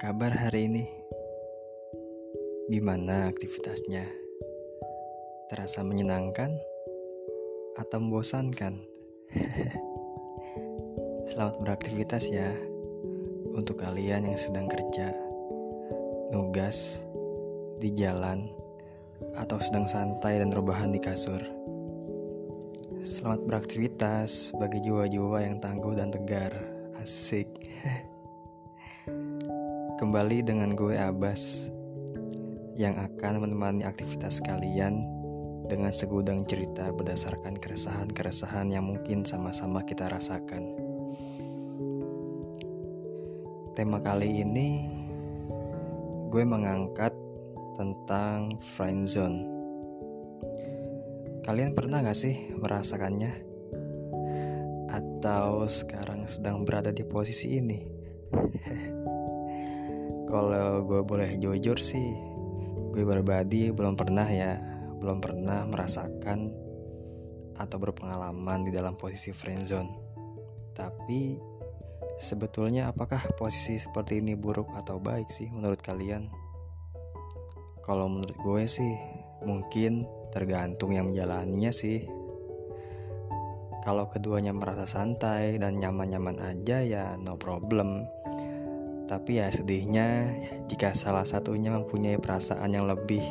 kabar hari ini? Gimana aktivitasnya? Terasa menyenangkan atau membosankan? Selamat beraktivitas ya untuk kalian yang sedang kerja, nugas, di jalan, atau sedang santai dan rebahan di kasur. Selamat beraktivitas bagi jiwa-jiwa yang tangguh dan tegar. Asik. Kembali dengan gue Abbas yang akan menemani aktivitas kalian dengan segudang cerita berdasarkan keresahan-keresahan yang mungkin sama-sama kita rasakan. Tema kali ini gue mengangkat tentang friendzone. Kalian pernah gak sih merasakannya? Atau sekarang sedang berada di posisi ini? Kalau gue boleh jujur sih, gue berbadi belum pernah ya, belum pernah merasakan atau berpengalaman di dalam posisi friendzone. Tapi sebetulnya apakah posisi seperti ini buruk atau baik sih menurut kalian? Kalau menurut gue sih mungkin tergantung yang menjalaninya sih. Kalau keduanya merasa santai dan nyaman-nyaman aja ya no problem tapi ya sedihnya jika salah satunya mempunyai perasaan yang lebih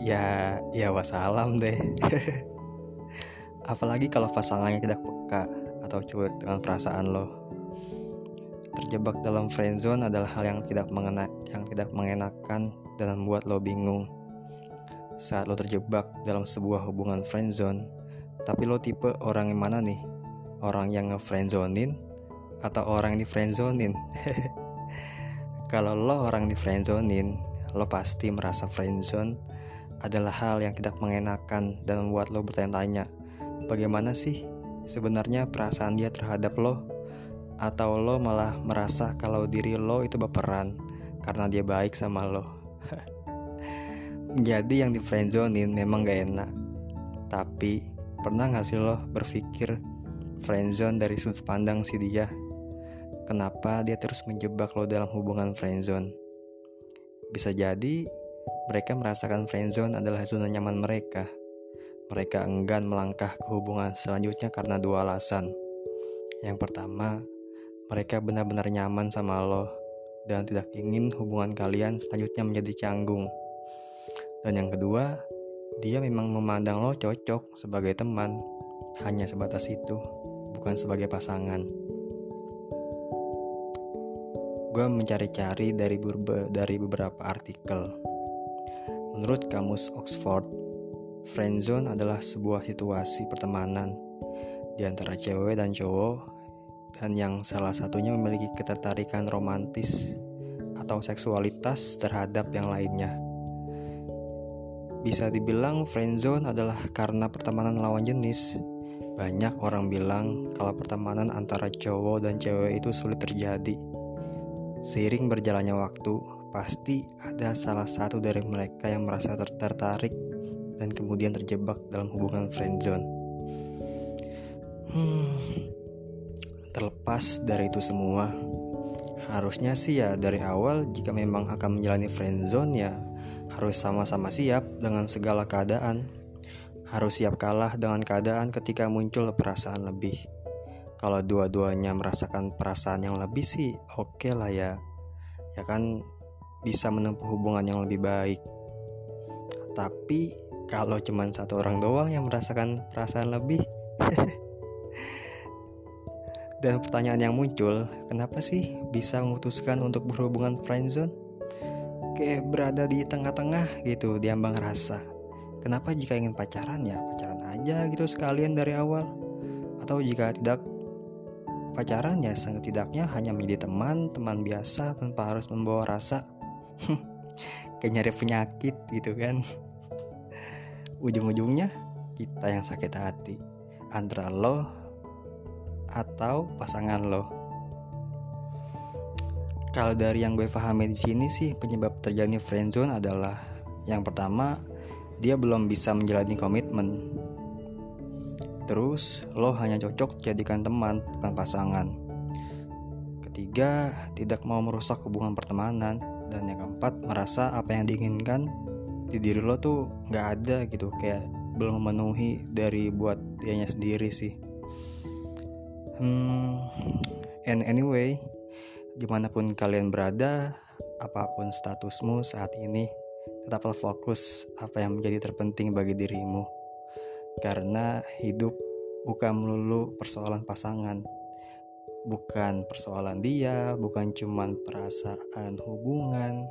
ya ya wassalam deh. Apalagi kalau pasangannya tidak peka atau cuek dengan perasaan lo. Terjebak dalam friendzone adalah hal yang tidak mengena yang tidak mengenakan dan membuat lo bingung. Saat lo terjebak dalam sebuah hubungan friendzone, tapi lo tipe orang yang mana nih? Orang yang ngefriendzonin atau orang yang di friendzonin? Kalau lo orang di friendzonein, lo pasti merasa friendzone adalah hal yang tidak mengenakan dan membuat lo bertanya-tanya, bagaimana sih sebenarnya perasaan dia terhadap lo? Atau lo malah merasa kalau diri lo itu baperan karena dia baik sama lo. Jadi yang di friendzonein memang gak enak. Tapi pernah gak sih lo berpikir friendzone dari sudut pandang si dia? Kenapa dia terus menjebak lo dalam hubungan friendzone. Bisa jadi mereka merasakan friendzone adalah zona nyaman mereka. Mereka enggan melangkah ke hubungan selanjutnya karena dua alasan. Yang pertama, mereka benar-benar nyaman sama lo dan tidak ingin hubungan kalian selanjutnya menjadi canggung. Dan yang kedua, dia memang memandang lo cocok sebagai teman, hanya sebatas itu, bukan sebagai pasangan gue mencari-cari dari dari beberapa artikel. Menurut kamus Oxford, friendzone adalah sebuah situasi pertemanan di antara cewek dan cowok dan yang salah satunya memiliki ketertarikan romantis atau seksualitas terhadap yang lainnya. Bisa dibilang friendzone adalah karena pertemanan lawan jenis. Banyak orang bilang kalau pertemanan antara cowok dan cewek itu sulit terjadi Seiring berjalannya waktu, pasti ada salah satu dari mereka yang merasa tertarik dan kemudian terjebak dalam hubungan friendzone. Hmm, terlepas dari itu semua, harusnya sih ya dari awal jika memang akan menjalani friendzone ya harus sama-sama siap dengan segala keadaan. Harus siap kalah dengan keadaan ketika muncul perasaan lebih kalau dua-duanya merasakan perasaan yang lebih sih oke okay lah ya. Ya kan bisa menempuh hubungan yang lebih baik. Tapi kalau cuma satu orang doang yang merasakan perasaan lebih dan pertanyaan yang muncul kenapa sih bisa memutuskan untuk berhubungan friendzone kayak berada di tengah-tengah gitu diambang rasa. Kenapa jika ingin pacaran ya pacaran aja gitu sekalian dari awal? Atau jika tidak Pacaran ya setidaknya hanya menjadi teman, teman biasa tanpa harus membawa rasa. Kayak nyari penyakit gitu kan. Ujung-ujungnya kita yang sakit hati. Antara lo atau pasangan lo. Kalau dari yang gue pahami di sini sih penyebab terjadinya friendzone adalah yang pertama dia belum bisa menjalani komitmen Terus lo hanya cocok jadikan teman bukan pasangan. ketiga, tidak mau merusak hubungan pertemanan. Dan yang keempat, merasa apa yang diinginkan di diri lo tuh nggak ada gitu, kayak belum memenuhi dari buat dianya sendiri sih. Hmm, and anyway, di mana pun kalian berada, apa pun statusmu saat ini, tetaplah fokus apa yang menjadi terpenting bagi dirimu. Karena hidup bukan melulu persoalan pasangan, bukan persoalan dia, bukan cuman perasaan hubungan.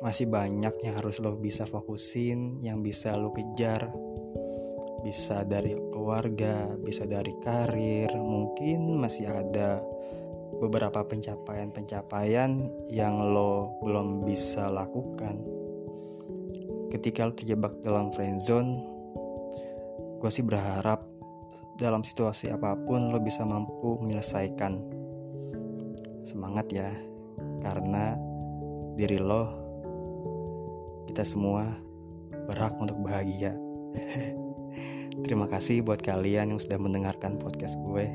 Masih banyak yang harus lo bisa fokusin, yang bisa lo kejar. Bisa dari keluarga, bisa dari karir, mungkin masih ada beberapa pencapaian-pencapaian yang lo belum bisa lakukan. Ketika lo terjebak dalam friendzone, gue sih berharap dalam situasi apa pun lo bisa mampu menyelesaikan. Semangat ya, karena diri lo, kita semua berhak untuk bahagia. Terima kasih buat kalian yang sudah mendengarkan podcast gue.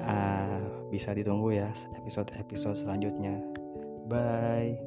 Uh, bisa ditunggu ya episode-episode selanjutnya. Bye.